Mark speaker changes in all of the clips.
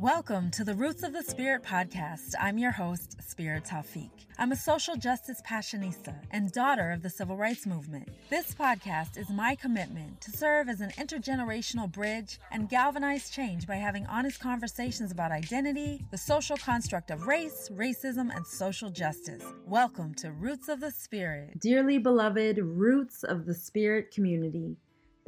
Speaker 1: Welcome to the Roots of the Spirit podcast. I'm your host, Spirit Tawfiq. I'm a social justice passionista and daughter of the civil rights movement. This podcast is my commitment to serve as an intergenerational bridge and galvanize change by having honest conversations about identity, the social construct of race, racism, and social justice. Welcome to Roots of the Spirit.
Speaker 2: Dearly beloved Roots of the Spirit community.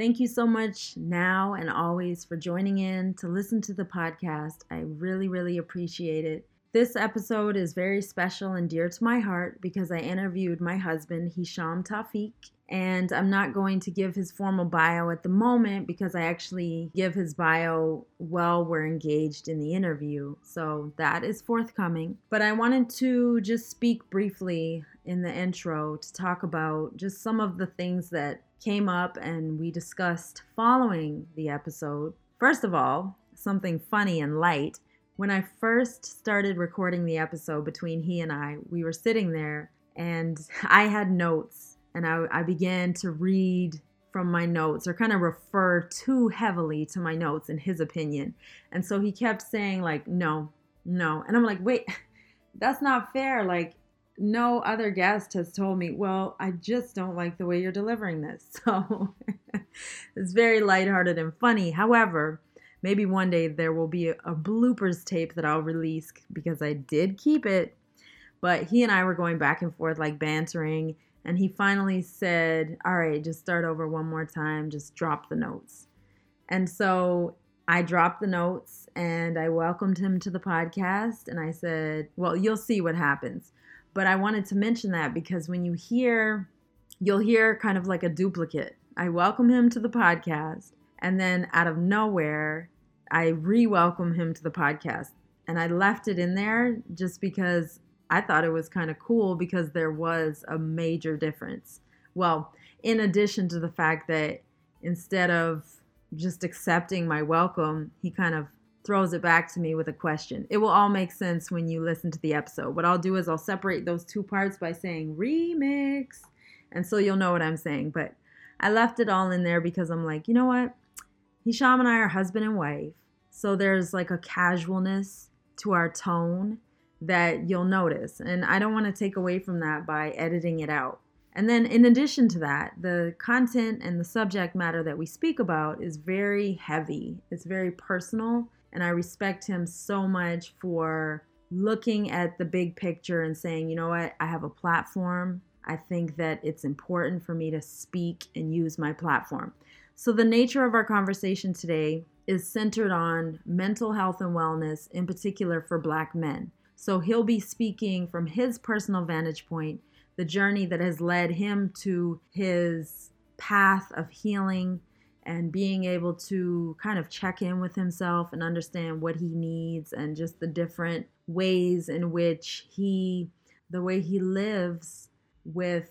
Speaker 2: Thank you so much now and always for joining in to listen to the podcast. I really, really appreciate it. This episode is very special and dear to my heart because I interviewed my husband, Hisham Tawfiq, and I'm not going to give his formal bio at the moment because I actually give his bio while we're engaged in the interview. So that is forthcoming. But I wanted to just speak briefly in the intro to talk about just some of the things that came up and we discussed following the episode. First of all, something funny and light. When I first started recording the episode between he and I, we were sitting there and I had notes and I, I began to read from my notes or kind of refer too heavily to my notes in his opinion. And so he kept saying, like, no, no. And I'm like, wait, that's not fair. Like, no other guest has told me, well, I just don't like the way you're delivering this. So it's very lighthearted and funny. However, maybe one day there will be a, a, bloopers tape that I'll release because I did keep it. But he and I were going back and forth, like bantering. And he finally said, All right, just start over one more time, just drop the notes. And so I dropped the notes and I welcomed him to the podcast. And I said, Well, you'll see what happens. But I wanted to mention that because when you hear, you'll hear kind of like a duplicate. I welcome him to the podcast, and then out of nowhere, I re welcome him to the podcast. And I left it in there just because I thought it was kind of cool because there was a major difference. Well, in addition to the fact that instead of just accepting my welcome, he kind of throws it back to me with a question. It will all make sense when you listen to the episode. What I'll do is I'll separate those two parts by saying remix. And so you'll know what I'm saying. But I left it all in there because I'm like, you know what? Hisham and I are husband and wife. So there's like a casualness to our tone that you'll notice. And I don't want to take away from that by editing it out. And then, in addition to that, the content and the subject matter that we speak about is very heavy, it's very personal and I respect him so much for looking at the big picture and saying, you know what, I have a platform. I think that it's important for me to speak and use my platform. So, the nature of our conversation today is centered on mental health and wellness, in particular for Black men. So, he'll be speaking from his personal vantage point, the journey that has led him to his path of healing and being able to kind of check in with himself and understand what he needs and just the different ways in which he the way he lives with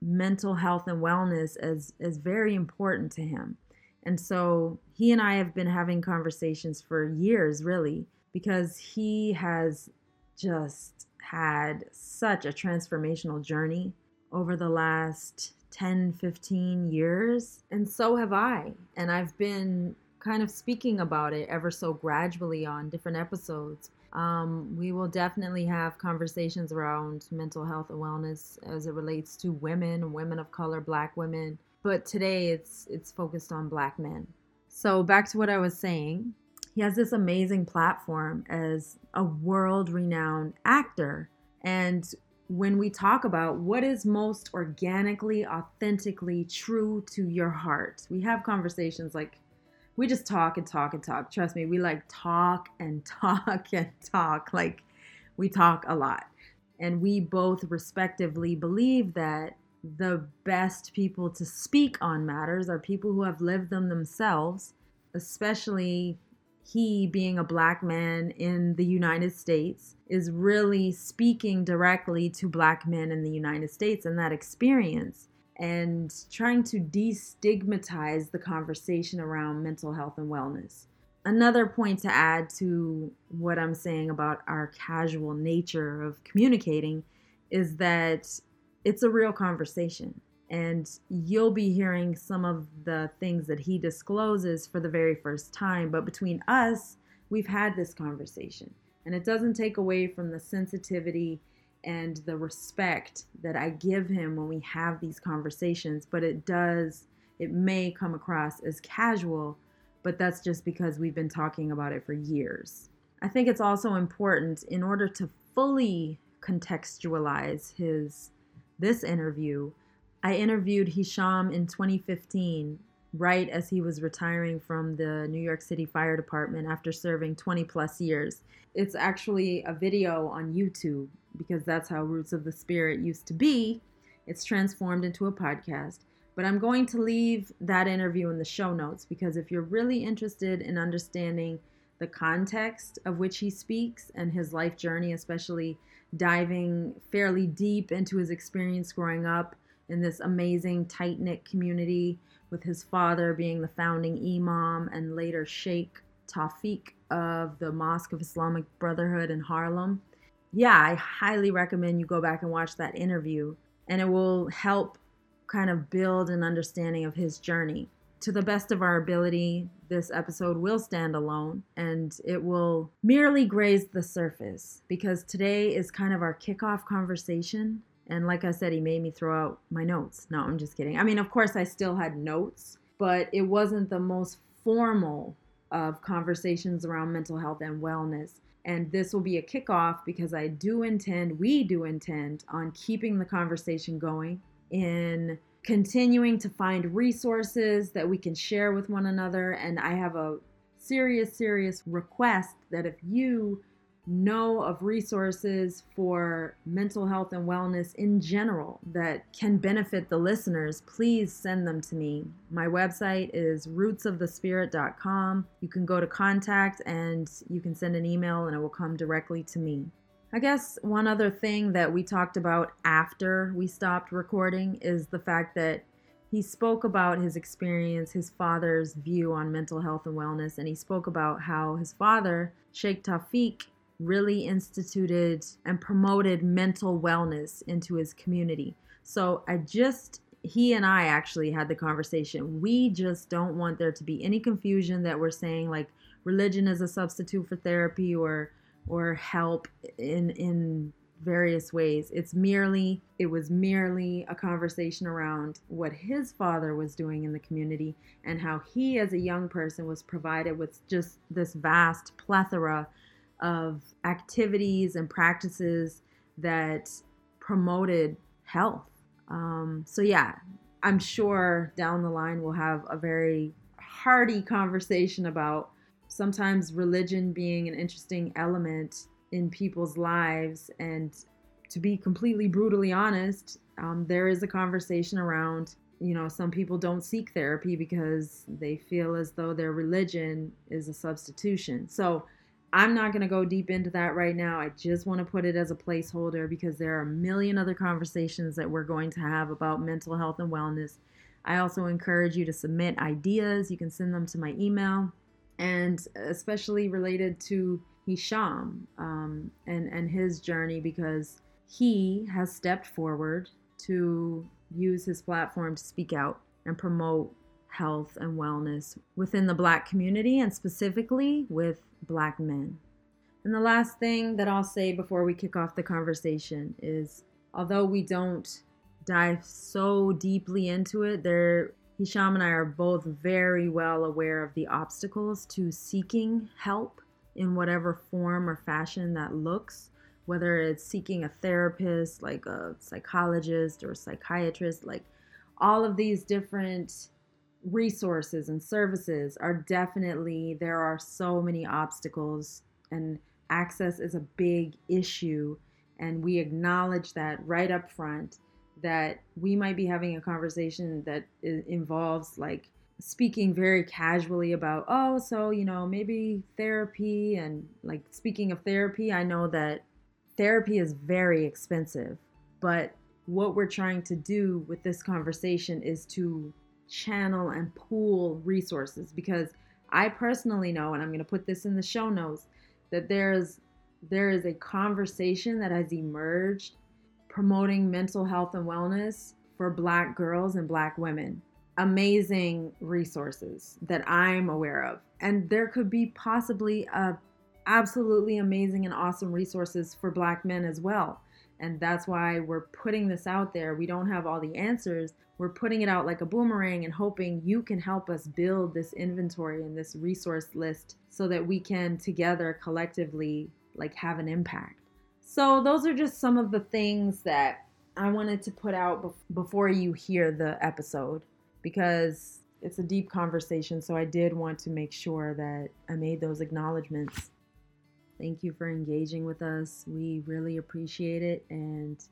Speaker 2: mental health and wellness is is very important to him. And so he and I have been having conversations for years really because he has just had such a transformational journey over the last 10, 15 years. And so have I. And I've been kind of speaking about it ever so gradually on different episodes. Um, we will definitely have conversations around mental health and wellness as it relates to women, women of color, black women. But today it's it's focused on black men. So back to what I was saying, he has this amazing platform as a world-renowned actor. And when we talk about what is most organically, authentically true to your heart. We have conversations like we just talk and talk and talk. Trust me, we like talk and talk and talk. Like we talk a lot. And we both respectively believe that the best people to speak on matters are people who have lived them themselves, especially he, being a black man in the United States, is really speaking directly to black men in the United States and that experience and trying to destigmatize the conversation around mental health and wellness. Another point to add to what I'm saying about our casual nature of communicating is that it's a real conversation and you'll be hearing some of the things that he discloses for the very first time. But between us, we've had this conversation. And it doesn't take away from the sensitivity and the respect that I give him when we have these conversations, but it does, it may come across as casual, but that's just because we've been talking about it for years. I think it's also important in order to fully contextualize his this interview. I interviewed Hisham in 2015 right as he was retiring from the New York City Fire Department after serving 20 plus years. It's actually a video on YouTube because that's how Roots of the Spirit used to be. It's transformed into a podcast. But I'm going to leave that interview in the show notes because if you're really interested in understanding the context of which he speaks and his life journey, especially diving fairly deep into his experience growing up in this amazing tight knit community with his father being the founding imam and later Sheikh Tawfiq of the Mosque of Islamic Brotherhood in Harlem. Yeah, I highly recommend you go back and watch that interview, and it will help kind of build an understanding of his journey. To the best of our ability, this episode will stand alone and it will merely graze the surface because today is kind of our kickoff conversation and like I said, he made me throw out my notes. No, I'm just kidding. I mean, of course, I still had notes, but it wasn't the most formal of conversations around mental health and wellness. And this will be a kickoff because I do intend, we do intend on keeping the conversation going in continuing to find resources that we can share with one another. And I have a serious, serious request that if you know of resources for mental health and wellness in general that can benefit the listeners, please send them to me. My website is rootsofthespirit.com. You can go to contact and you can send an email and it will come directly to me. I guess one other thing that we talked about after we stopped recording is the fact that he spoke about his experience, his father's view on mental health and wellness, and he spoke about how his father, Sheikh Tawfiq, really instituted and promoted mental wellness into his community. So I just, he and I actually had the conversation. We just don't want there to be any confusion that we're saying like religion is a substitute for therapy or or help in in various ways. It's merely it was merely a conversation around what his father was doing in the community and how he as a young person was provided with just this vast plethora of activities and practices that promoted health. Um, so, yeah, I'm sure down the line we'll have a very hearty conversation about sometimes religion being an interesting element in people's lives. And to be completely brutally honest, um, there is a conversation around you know, some people don't seek therapy because they feel as though their religion is a substitution. So, I'm not going to go deep into that right now. I just want to put it as a placeholder because there are a million other conversations that we're going to have about mental health and wellness. I also encourage you to submit ideas. You can send them to my email, and especially related to Hisham um, and, and his journey because he has stepped forward to use his platform to speak out and promote health and wellness within the Black community and specifically with black men. And the last thing that I'll say before we kick off the conversation is although we don't dive so deeply into it, there Hisham and I are both very well aware of the obstacles to seeking help in whatever form or fashion that looks, whether it's seeking a therapist, like a psychologist or psychiatrist, like all of these different resources and services are definitely there are so many obstacles and access is a big issue. And we acknowledge that right up front that we might be having a conversation that involves like speaking very casually about oh so you know maybe therapy and like speaking of therapy i know that therapy is very expensive but what we're trying to do with this conversation is to channel and pool resources because I personally know, and I'm going to put this in the show notes, that there's there is a conversation that has emerged promoting mental health and wellness for black girls and black women. amazing resources that I'm aware of. And there could be possibly a absolutely amazing and awesome resources for black men as well. And that's why we're putting this out there. We don't have all the answers. We're putting it out like a boomerang and hoping you can help us build this inventory and this resource list so that we can together collectively like have an impact. So those are just some of the things that I wanted to put out before you hear the episode because it's a deep conversation. So I did want to make sure that I made those acknowledgments. Thank you for engaging with us. We really appreciate it. And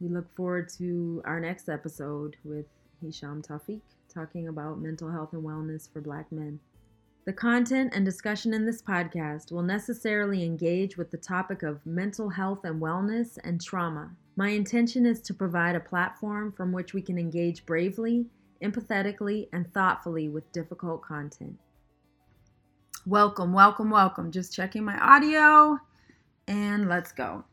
Speaker 2: we look forward to our next episode with Hisham Tawfiq talking about mental health and wellness for Black men. The content and discussion in this podcast will necessarily engage with the topic of mental health and wellness and trauma. My intention is to provide a platform from which we can engage bravely, empathetically, and thoughtfully with difficult content. Welcome, welcome, welcome. Just checking my audio and let's go.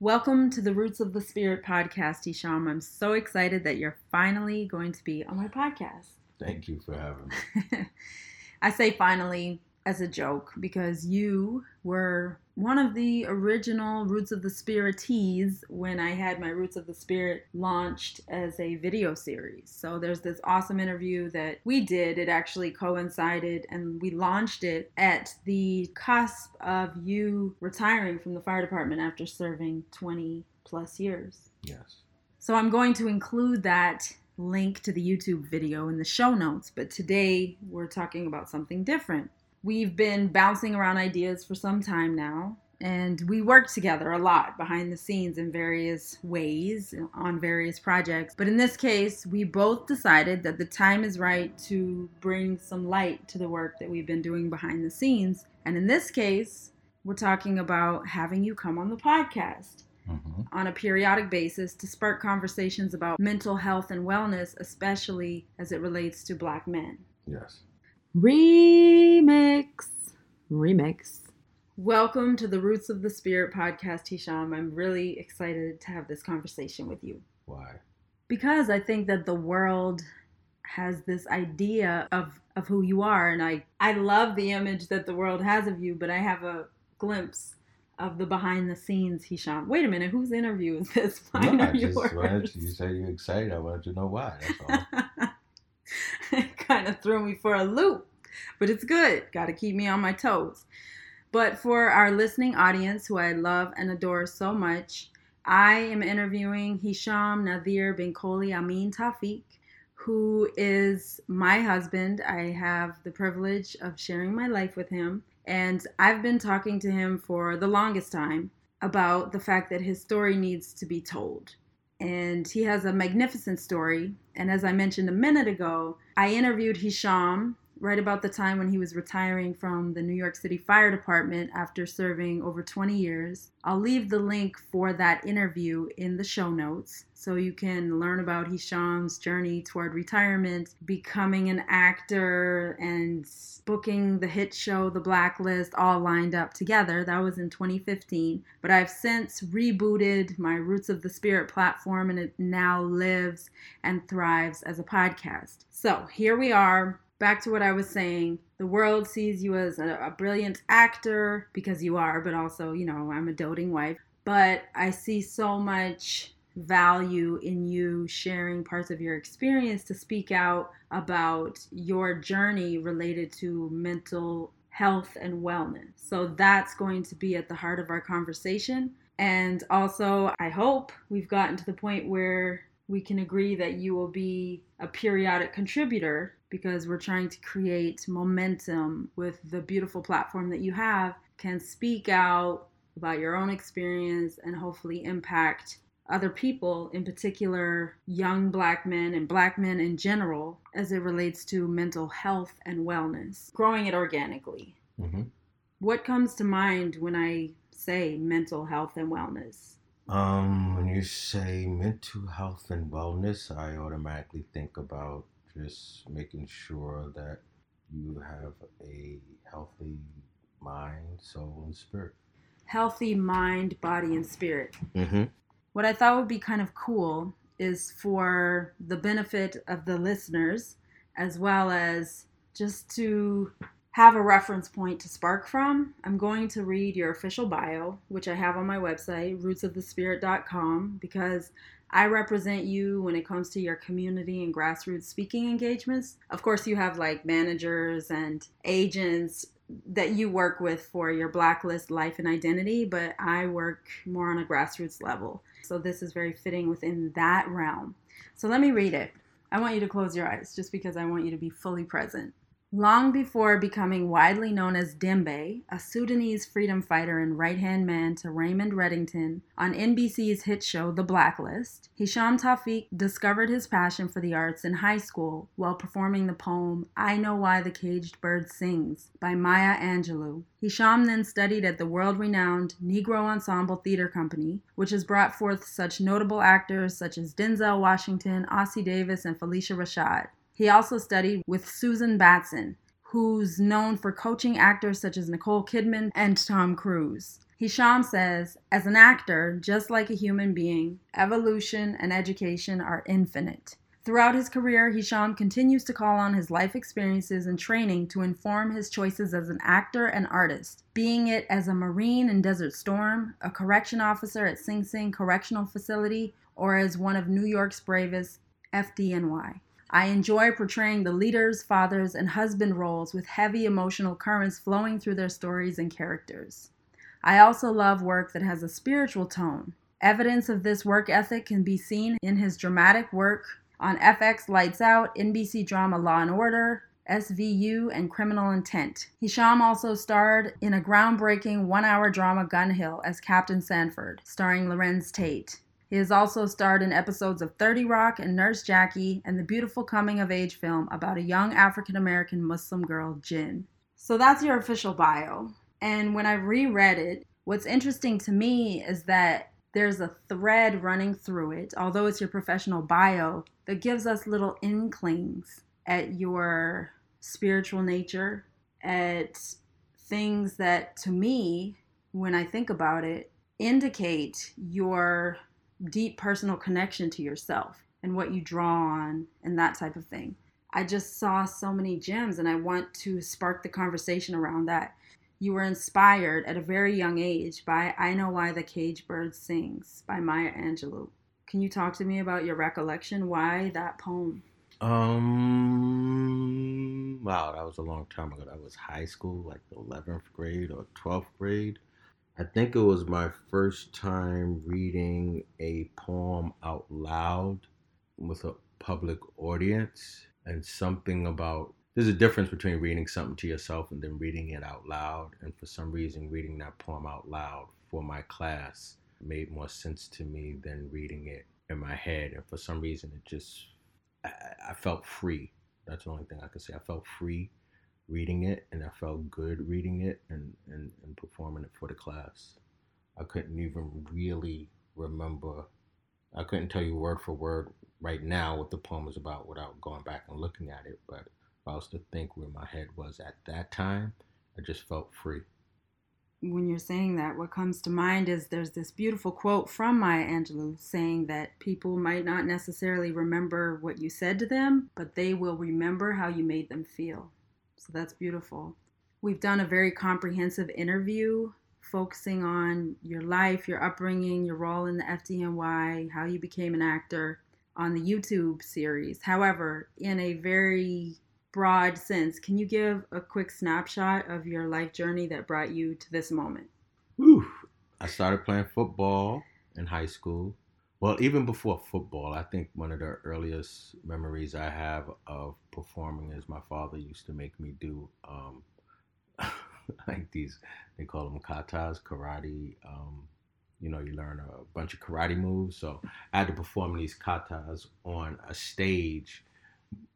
Speaker 2: Welcome to the Roots of the Spirit podcast, Hisham. I'm so excited that you're finally going to be on my podcast.
Speaker 3: Thank you for having
Speaker 2: me. I say finally as a joke because you were one of the original Roots of the Spirit teas when I had my Roots of the Spirit launched as a video series. So there's this awesome interview that we did. It actually coincided and we launched it at the cusp of you retiring from the fire department after serving 20 plus years.
Speaker 3: Yes.
Speaker 2: So I'm going to include that link to the YouTube video in the show notes, but today we're talking about something different. We've been bouncing around ideas for some time now, and we work together a lot behind the scenes in various ways on various projects. But in this case, we both decided that the time is right to bring some light to the work that we've been doing behind the scenes. And in this case, we're talking about having you come on the podcast. Mm-hmm. On a periodic basis to spark conversations about mental health and wellness, especially as it relates to Black men.
Speaker 3: Yes.
Speaker 2: Remix. Remix. Welcome to the Roots of the Spirit podcast, Hisham. I'm really excited to have this conversation with you.
Speaker 3: Why?
Speaker 2: Because I think that the world has this idea of, of who you are, and I, I love the image that the world has of you, but I have a glimpse of the behind the scenes Hisham. Wait a minute, whose interview is this?
Speaker 3: Mine no, or yours? Wanted, you say you're excited. I wanted to know why. That's all.
Speaker 2: kind of threw me for a loop, but it's good. Got to keep me on my toes. But for our listening audience, who I love and adore so much, I am interviewing Hisham Nadir bin Koli Amin Tawfiq, who is my husband. I have the privilege of sharing my life with him. And I've been talking to him for the longest time about the fact that his story needs to be told and he has a magnificent story. And as I mentioned a minute ago, I interviewed Hisham right about the time when he was retiring from the New York City Fire Department after serving over 20 years. I'll leave the link for that interview in the show notes so you can learn about Hisham's journey toward retirement, becoming an actor, and booking the hit show The Blacklist all lined up together. That was in 2015. But I've since rebooted my Roots of the Spirit platform and it now lives and thrives as a podcast. So here we are back to what I was saying, the world sees you as a, a, brilliant actor because you are, but also, you know, I'm a doting wife. But I see so much value in you sharing parts of your experience to speak out about your journey related to mental health and wellness. So that's going to be at the heart of our conversation. And also, I hope we've gotten to the point where we can agree that you will be a periodic contributor because we're trying to create momentum with the beautiful platform that you have, can speak out about your own experience and hopefully impact other people, in particular young black men and black men in general, as it relates to mental health and wellness, growing it organically. Mm-hmm. What comes to mind when I say mental health and wellness?
Speaker 3: Um, when you say mental health and wellness, I automatically think about just making sure that you have a healthy mind, soul, and spirit.
Speaker 2: Healthy mind, body, and spirit.
Speaker 3: Mm-hmm.
Speaker 2: What I thought would be kind of cool is for the benefit of the listeners as well as just to have a reference point to spark from, I'm going to read your official bio, which I have on my website, rootsofthespirit.com, because I represent you when it comes to your community and grassroots speaking engagements. Of course, you have like managers and agents that you work with for your blacklist life and identity, but I work more on a grassroots level. So this is very fitting within that realm. So let me read it. I want you to close your eyes just because I want you to be fully present. Long before becoming widely known as Dembe, a Sudanese freedom fighter and right hand man to Raymond Reddington on NBC's hit show The Blacklist, Hisham Tawfiq discovered his passion for the arts in high school while performing the poem I Know Why the Caged Bird Sings by Maya Angelou. Hisham then studied at the world renowned Negro Ensemble Theater Company, which has brought forth such notable actors such as Denzel Washington, Ossie Davis, and Phylicia Rashad. He also studied with Susan Batson, who's known for coaching actors such as Nicole Kidman and Tom Cruise. Hisham says, as an actor, just like a human being, evolution and education are infinite. Throughout his career, Hisham continues to call on his life experiences and training to inform his choices as an actor and artist, being it as a Marine in Desert Storm, a correction officer at Sing Sing Correctional Facility, or as one of New York's bravest, FDNY. I enjoy portraying the leaders, fathers, and husband roles with heavy emotional currents flowing through their stories and characters. I also love work that has a spiritual tone. Evidence of this work ethic can be seen in his dramatic work on FX Lights Out, NBC drama Law and Order, SVU, and Criminal Intent. Hisham also starred in a groundbreaking one hour drama Gun Hill as Captain Sanford, starring Larenz Tate. He has also starred in episodes of 30 Rock and Nurse Jackie and the beautiful coming of age film about a young African American Muslim girl, Jinn. So that's your official bio. And when I reread it, what's interesting to me is that there's a thread running through it, although it's your professional bio, that gives us little inklings at your spiritual nature, at things that to me, when I think about it, indicate your deep personal connection to yourself and what you draw on and that type of thing. I just saw so many gems and I want to spark the conversation around that. You were inspired at a very young age by I Know Why the Cage Bird Sings by Maya Angelou. Can you talk to me about your recollection? Why that poem?
Speaker 3: Um, wow, that was a long time ago. That was high school, like 11th grade or 12th grade. I think it was my first time reading a poem out loud with a public audience, and something about there's a difference between reading something to yourself and then reading it out loud. And for some reason, reading that poem out loud for my class made more sense to me than reading it in my head. And for some reason, it just, I, I felt free. That's the only thing I can say. I felt free reading it and I felt good reading it and, and, and performing it for the class. I couldn't even really remember, I couldn't tell you word for word right now what the poem was about without going back and looking at it. But if I was to think where my head was at that time, I just felt free.
Speaker 2: When you're saying that, what comes to mind is there's this beautiful quote from Maya Angelou saying that people might not necessarily remember what you said to them, but they will remember how you made them feel. So that's beautiful. We've done a very comprehensive interview focusing on your life, your upbringing, your role in the FDNY, how you became an actor on the YouTube series. However, in a very broad sense, can you give a quick snapshot of your life journey that brought you to this moment?
Speaker 3: Whew. I started playing football in high school. Well, even before football, I think one of the earliest memories I have of performing as my father used to make me do um, like these, they call them katas, karate. Um, you know, you learn a bunch of karate moves. So I had to perform these katas on a stage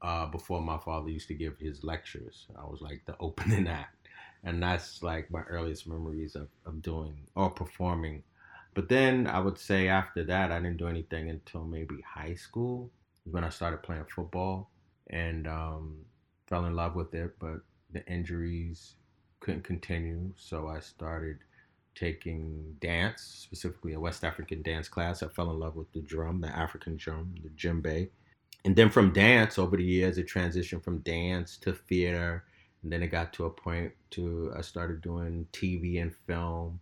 Speaker 3: uh, before my father used to give his lectures. I was like the opening act. And that's like my earliest memories of, of doing or performing but then I would say after that, I didn't do anything until maybe high school when I started playing football and um, fell in love with it. But the injuries couldn't continue, so I started taking dance, specifically a West African dance class. I fell in love with the drum, the African drum, the djembe. and then from dance over the years, it transitioned from dance to theater, and then it got to a point to I started doing TV and film.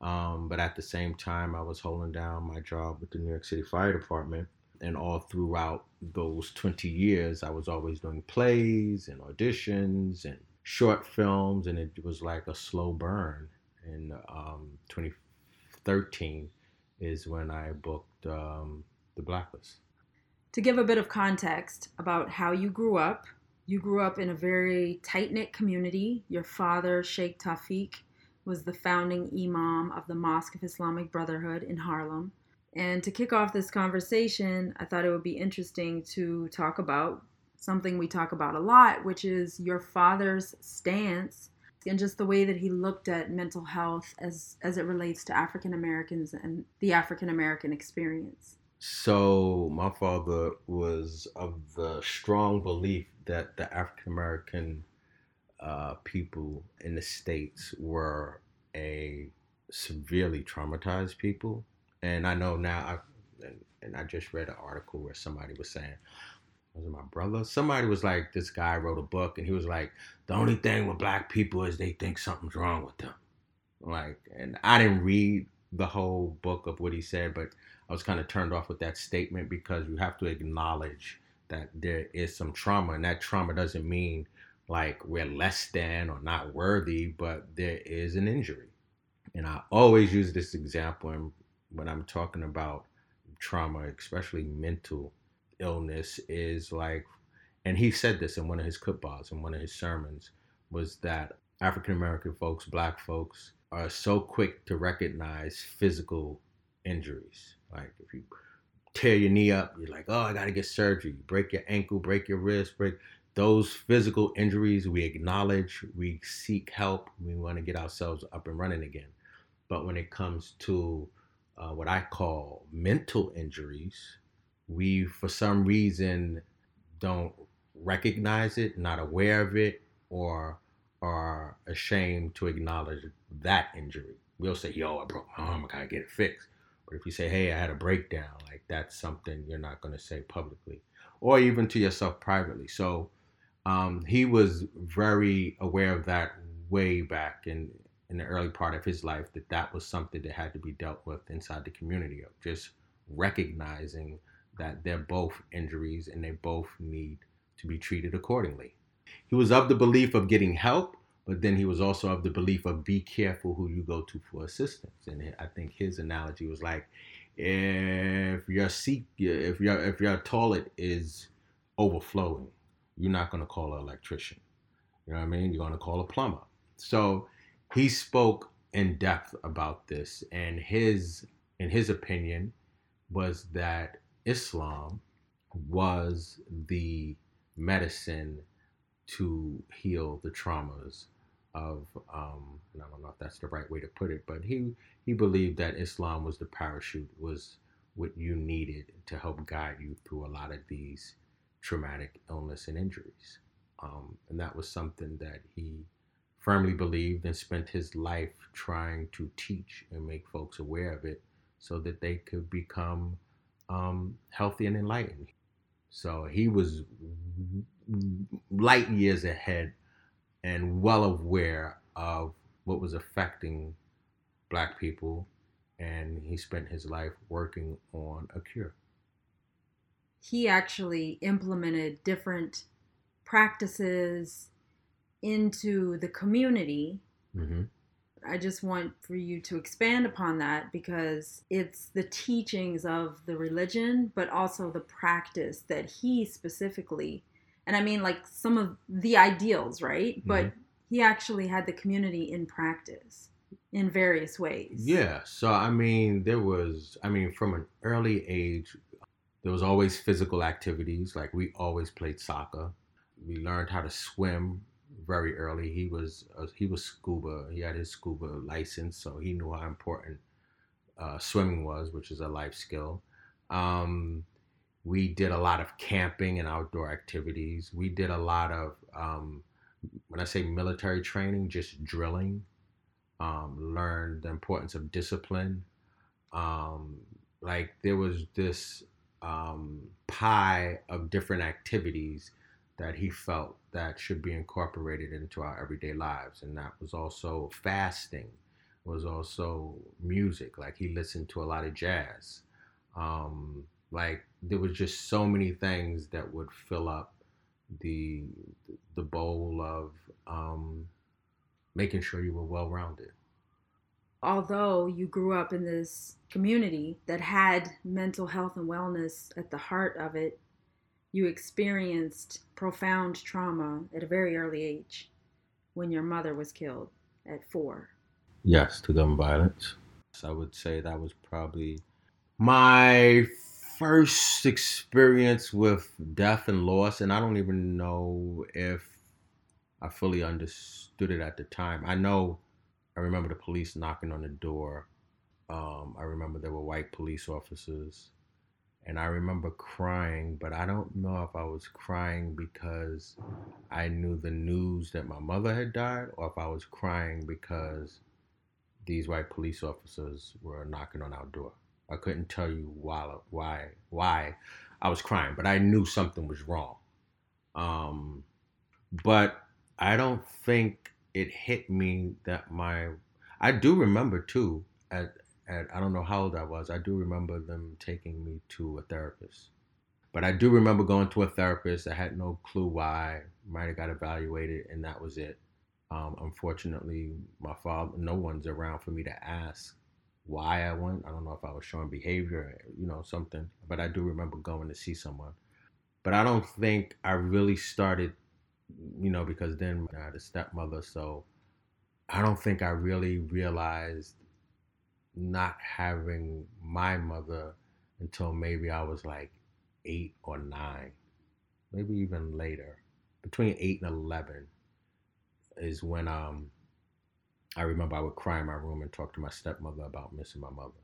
Speaker 3: Um, but at the same time, I was holding down my job with the New York City Fire Department. And all throughout those 20 years, I was always doing plays and auditions and short films, and it was like a slow burn. In um, 2013 is when I booked um, The Blacklist.
Speaker 2: To give a bit of context about how you grew up, you grew up in a very tight knit community. Your father, Sheikh Tawfiq, was the founding imam of the Mosque of Islamic Brotherhood in Harlem. And to kick off this conversation, I thought it would be interesting to talk about something we talk about a lot, which is your father's stance and just the way that he looked at mental health as as it relates to African Americans and the African American experience.
Speaker 3: So my father was of the strong belief that the African American uh, people in the states were a severely traumatized people, and I know now. I, and, and I just read an article where somebody was saying, was it my brother? Somebody was like, this guy wrote a book, and he was like, the only thing with black people is they think something's wrong with them. Like, and I didn't read the whole book of what he said, but I was kind of turned off with that statement because you have to acknowledge that there is some trauma, and that trauma doesn't mean like we're less than or not worthy, but there is an injury. And I always use this example when I'm talking about trauma, especially mental illness, is like, and he said this in one of his khutbahs, in one of his sermons, was that African American folks, black folks, are so quick to recognize physical injuries. Like if you tear your knee up, you're like, oh, I got to get surgery. break your ankle, break your wrist, break those physical injuries. We acknowledge, we seek help, we want to get ourselves up and running again. But when it comes to uh, what I call mental injuries, we, for some reason, don't recognize it, not aware of it, or are ashamed to acknowledge that injury. We'll say, yo, I broke my arm, I gotta get it fixed. But if you say, hey, I had a breakdown, like that's something you're not to say publicly or even to yourself privately. So um, he was very aware of that way back in, in the early part of his life that that was something that had to be dealt with inside the community of just recognizing that they're both injuries and they both need to be treated accordingly. He was of the belief of getting help but then he was also of the belief of be careful who you go to for assistance. And I think his analogy was like, if your seat, if your if your toilet is overflowing, you're not going to call an electrician. You know what I mean? You're going to call a plumber. So he spoke in depth about this, and his in his opinion was that Islam was the medicine to heal the traumas of um, and I don't know if that's the right way to put it, but he he believed that Islam was the parachute, was what you needed to help guide you through a lot of these traumatic illness and injuries, um, and that was something that he firmly believed and spent his life trying to teach and make folks aware of it, so that they could become um, healthy and enlightened. So he was light years ahead and well aware of what was affecting black people and he spent his life working on a cure
Speaker 2: he actually implemented different practices into the community mm-hmm. i just want for you to expand upon that because it's the teachings of the religion but also the practice that he specifically and I mean like some of the ideals, right? Mm-hmm. But he actually had the community in practice in various ways.
Speaker 3: Yeah. So I mean, there was I mean, from an early age, there was always physical activities. Like we always played soccer. We learned how to swim very early. He was uh, he was scuba. He had his scuba license, so he knew how important uh, swimming was, which is a life skill. Um, we did a lot of camping and outdoor activities. We did a lot of, um, when I say military training, just drilling. Um, learned the importance of discipline. Um, like there was this um, pie of different activities that he felt that should be incorporated into our everyday lives and that was also fasting was also music like he listened to a lot of jazz. Um, like there was just so many things that would fill up the the bowl of um, making sure you were well rounded
Speaker 2: although you grew up in this community that had mental health and wellness at the heart of it, you experienced profound trauma at a very early age when your mother was killed at four.
Speaker 3: Yes, to gun violence. I would say that was probably my first experience with death and loss, and I don't even know if I fully understood it at the time. I know I remember the police knocking on the door. Um, I remember there were white police officers. And I remember crying, but I don't know if I was crying because I knew the news that my mother had died or if I was crying because these white police officers were knocking on our door. I couldn't tell you why why why I was crying, but I knew something was wrong. Um, but I don't think it hit me that my I do remember too at at I don't know how old I was. I do remember them taking me to a therapist. But I do remember going to a therapist. I had no clue why. Might have got evaluated, and that was it. Um, unfortunately, my father, no one's around for me to ask why I went. I don't know if I was showing behavior, you know, something. But I do remember going to see someone. But I don't think I really started you know, because then I had a stepmother, so I don't think I really realized not having my mother until maybe I was like eight or nine, maybe even later. Between eight and eleven is when um I remember I would cry in my room and talk to my stepmother about missing my mother.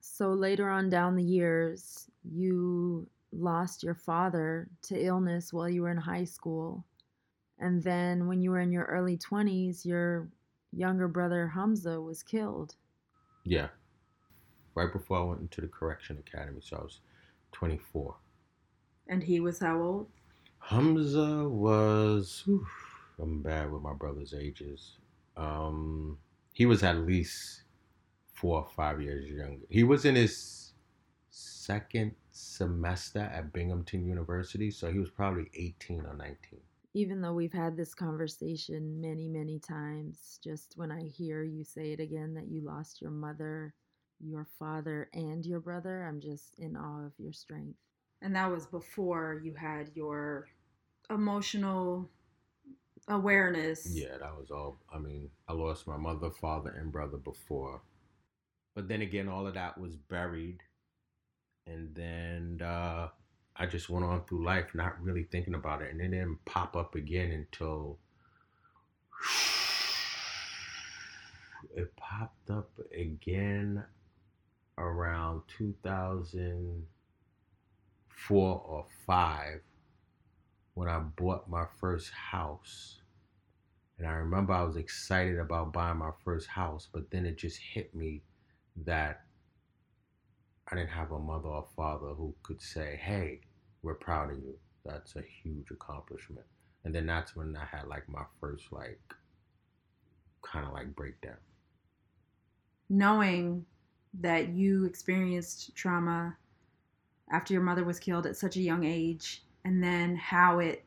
Speaker 2: So later on down the years, you lost your father to illness while you were in high school. And then when you were in your early 20s, your younger brother Hamza was killed.
Speaker 3: Yeah. Right before I went into the correction academy. So I was 24.
Speaker 2: And he was how old?
Speaker 3: Hamza was. Oof, I'm bad with my brother's ages. Um, he was at least four or five years younger. He was in his second semester at Binghamton University, so he was probably 18 or 19
Speaker 2: even though we've had this conversation many, many times, just when I hear you say it again that you lost your mother, your father, and your brother, I'm just in awe of your strength. And that was before you had your emotional awareness.
Speaker 3: Yeah, that was all. I mean, I lost my mother, father, and brother before. But then again, all of that was buried. And then uh, I just went on through life not really thinking about it, and it didn't pop up again until it popped up again around 2004 or 5 when I bought my first house. And I remember I was excited about buying my first house, but then it just hit me that I didn't have a mother or father who could say, hey, we're proud of you. That's a huge accomplishment. And then that's when I had like my first like kind of like breakdown.
Speaker 2: Knowing that you experienced trauma after your mother was killed at such a young age and then how it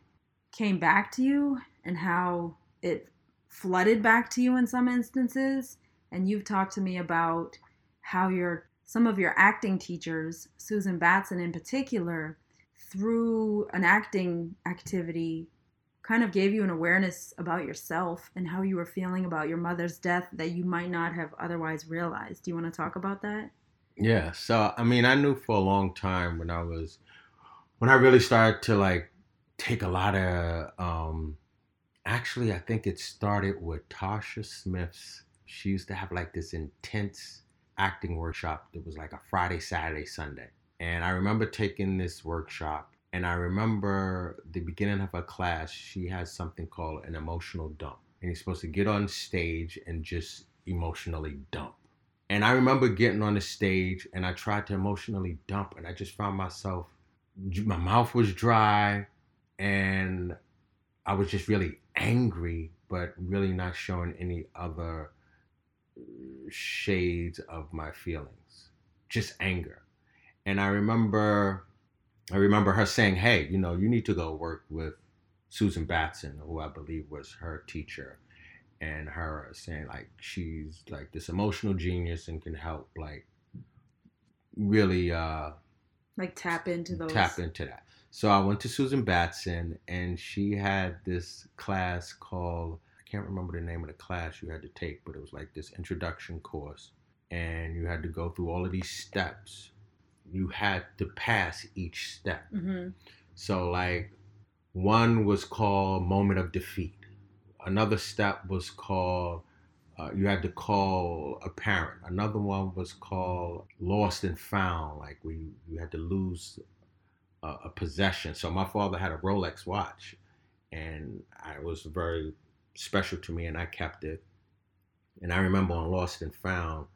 Speaker 2: came back to you and how it flooded back to you in some instances and you've talked to me about how your some of your acting teachers Susan Batson in particular through an acting activity kind of gave you an awareness about yourself and how you were feeling about your mother's death that you might not have otherwise realized. Do you want to talk about that?
Speaker 3: Yeah. So, I mean, I knew for a long time when I was, when I really started to like take a lot of, um, actually, I think it started with Tasha Smith's. She used to have like this intense acting workshop that was like a Friday, Saturday, Sunday. And I remember taking this workshop, and I remember the beginning of a class, she has something called an emotional dump. And you're supposed to get on stage and just emotionally dump. And I remember getting on the stage and I tried to emotionally dump, and I just found myself, my mouth was dry, and I was just really angry, but really not showing any other uh, shades of my feelings, just anger. And I remember, I remember her saying, "Hey, you know, you need to go work with Susan Batson, who I believe was her teacher." and her saying like she's like this emotional genius and can help like really uh
Speaker 2: like tap into those
Speaker 3: tap into that so i went to susan batson and she had this class called i can't remember the name of the class you had to take but it was like this introduction course and you had to go through all of these steps you had to pass each step
Speaker 2: mm-hmm.
Speaker 3: so like one was called moment of defeat Another step was called uh, you had to call a parent. Another one was called lost and found, like we you had to lose a, a possession. So my father had a Rolex watch, and it was very special to me, and I kept it. And I remember on Lost and Found,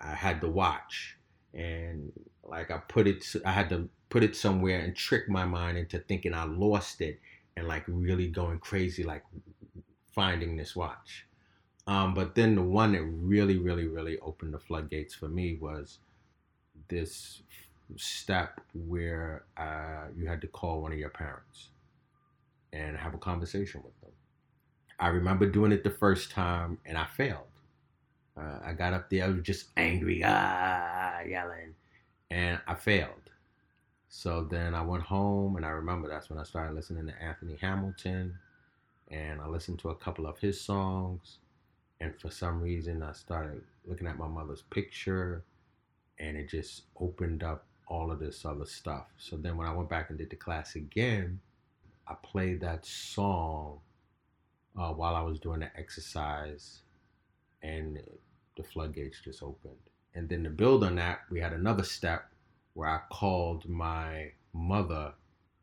Speaker 3: I had the watch, and like I put it, I had to put it somewhere and trick my mind into thinking I lost it, and like really going crazy, like finding this watch. Um, but then the one that really, really, really opened the floodgates for me was this step where uh, you had to call one of your parents and have a conversation with them. I remember doing it the first time and I failed. Uh, I got up there, I was just angry, ah, yelling, and I failed. So then I went home and I remember that's when I started listening to Anthony Hamilton and I listened to a couple of his songs. And for some reason, I started looking at my mother's picture, and it just opened up all of this other stuff. So then, when I went back and did the class again, I played that song uh, while I was doing the exercise, and the floodgates just opened. And then to build on that, we had another step where I called my mother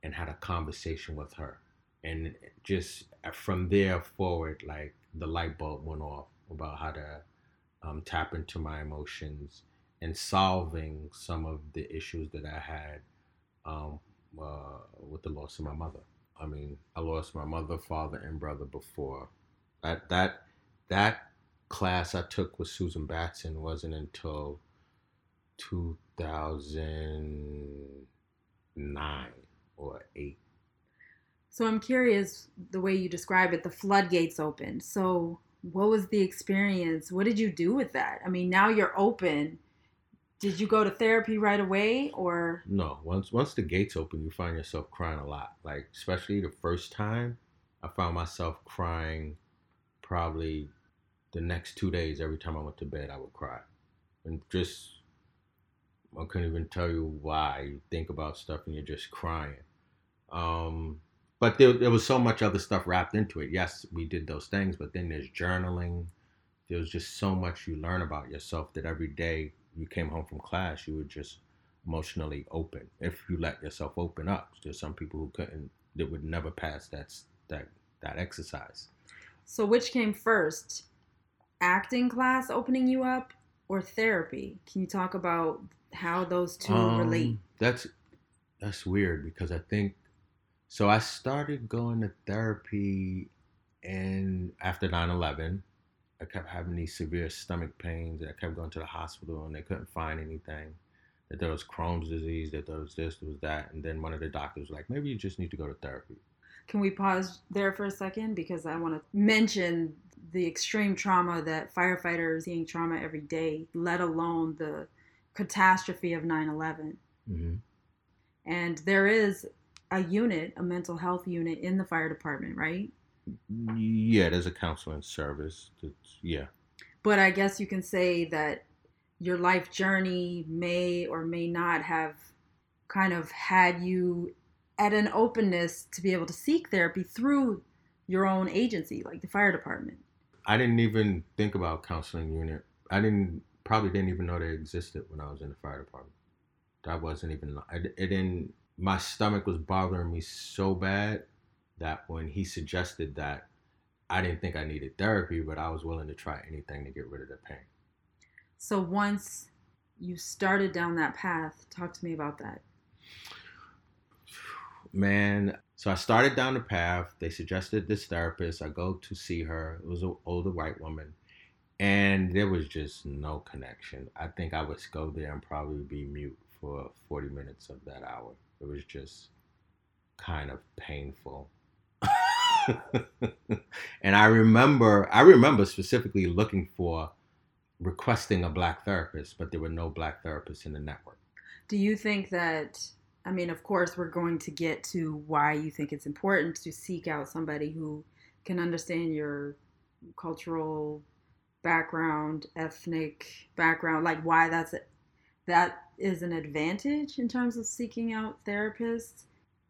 Speaker 3: and had a conversation with her and just from there forward, like the light bulb went off about how to um, tap into my emotions and solving some of the issues that I had um, uh, with the loss of my mother. I mean, I lost my mother, father, and brother before. That that that class I took with Susan Batson wasn't until 2009 or eight.
Speaker 2: So I'm curious the way you describe it, the floodgates opened. So what was the experience? What did you do with that? I mean, now you're open. Did you go to therapy right away or
Speaker 3: No, once once the gates open, you find yourself crying a lot. Like especially the first time, I found myself crying probably the next 2 days every time I went to bed I would cry. And just I couldn't even tell you why. You think about stuff and you're just crying. Um, but there, there was so much other stuff wrapped into it. Yes, we did those things, but then there's journaling. There's just so much you learn about yourself that every day you came home from class, you were just emotionally open. If you let yourself open up, there's some people who couldn't, that would never pass that that that exercise.
Speaker 2: So, which came first, acting class opening you up, or therapy? Can you talk about how those two um, relate?
Speaker 3: That's that's weird because I think so I started going to therapy and after 9-11 i kept having these severe stomach pains i kept going to the hospital and they couldn't find anything that there was crohn's disease that there was this there was that and then one of the doctors was like maybe you just need to go to therapy
Speaker 2: can we pause there for a second because i want to mention the extreme trauma that firefighters are seeing trauma every day let alone the catastrophe of 9-11 mm-hmm. and there is a unit, a mental health unit in the fire department, right?
Speaker 3: Yeah, there's a counseling service. That's, yeah.
Speaker 2: But I guess you can say that your life journey may or may not have kind of had you at an openness to be able to seek therapy through your own agency, like the fire department.
Speaker 3: I didn't even think about counseling unit. I didn't probably didn't even know they existed when I was in the fire department. That wasn't even. It didn't my stomach was bothering me so bad that when he suggested that, I didn't think I needed therapy, but I was willing to try anything to get rid of the pain.
Speaker 2: So once you started down that path, talk to me about that.
Speaker 3: Man, so I started down the path. They suggested this therapist. I go to see her. It was an older white woman. And there was just no connection. I think I would go there and probably be mute for 40 minutes of that hour. It was just kind of painful. and I remember I remember specifically looking for requesting a black therapist, but there were no black therapists in the network.
Speaker 2: Do you think that I mean, of course, we're going to get to why you think it's important to seek out somebody who can understand your cultural background, ethnic background, like why that's a, that is an advantage in terms of seeking out therapists.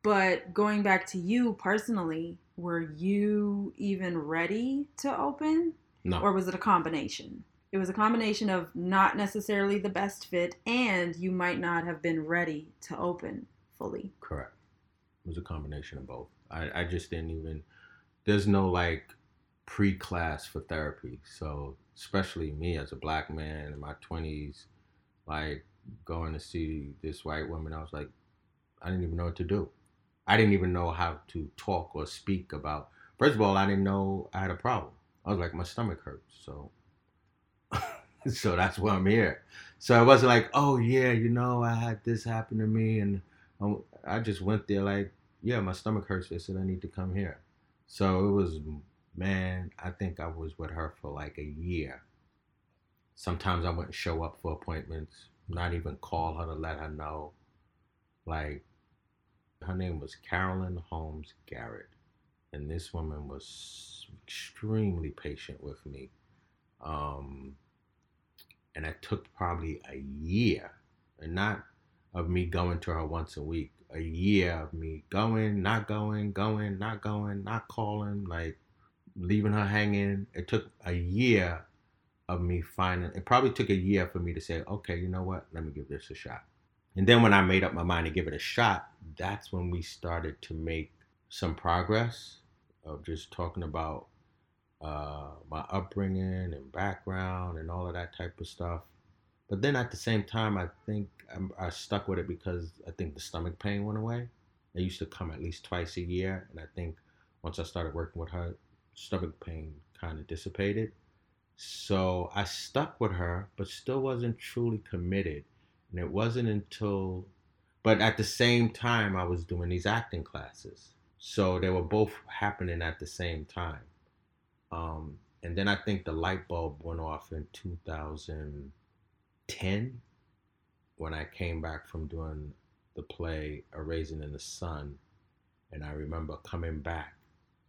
Speaker 2: But going back to you personally, were you even ready to open?
Speaker 3: No.
Speaker 2: Or was it a combination? It was a combination of not necessarily the best fit and you might not have been ready to open fully.
Speaker 3: Correct. It was a combination of both. I, I just didn't even, there's no like pre class for therapy. So, especially me as a black man in my 20s, like going to see this white woman, I was like, I didn't even know what to do. I didn't even know how to talk or speak about. First of all, I didn't know I had a problem. I was like, my stomach hurts. So, so that's why I'm here. So I wasn't like, oh yeah, you know, I had this happen to me, and um, I just went there like, yeah, my stomach hurts. They said I need to come here. So it was, man, I think I was with her for like a year. Sometimes I wouldn't show up for appointments, not even call her to let her know. Like, her name was Carolyn Holmes Garrett. And this woman was extremely patient with me. Um, and it took probably a year, and not of me going to her once a week, a year of me going, not going, going, not going, not calling, like leaving her hanging. It took a year of me finding, it probably took a year for me to say, okay, you know what, let me give this a shot. And then when I made up my mind to give it a shot, that's when we started to make some progress of just talking about uh, my upbringing and background and all of that type of stuff. But then at the same time, I think I'm, i stuck with it because I think the stomach pain went away. It used to come at least twice a year, and I think once I started working with her, stomach pain kind of dissipated. So I stuck with her, but still wasn't truly committed. And it wasn't until, but at the same time, I was doing these acting classes. So they were both happening at the same time. Um, and then I think the light bulb went off in 2010 when I came back from doing the play A Raisin in the Sun. And I remember coming back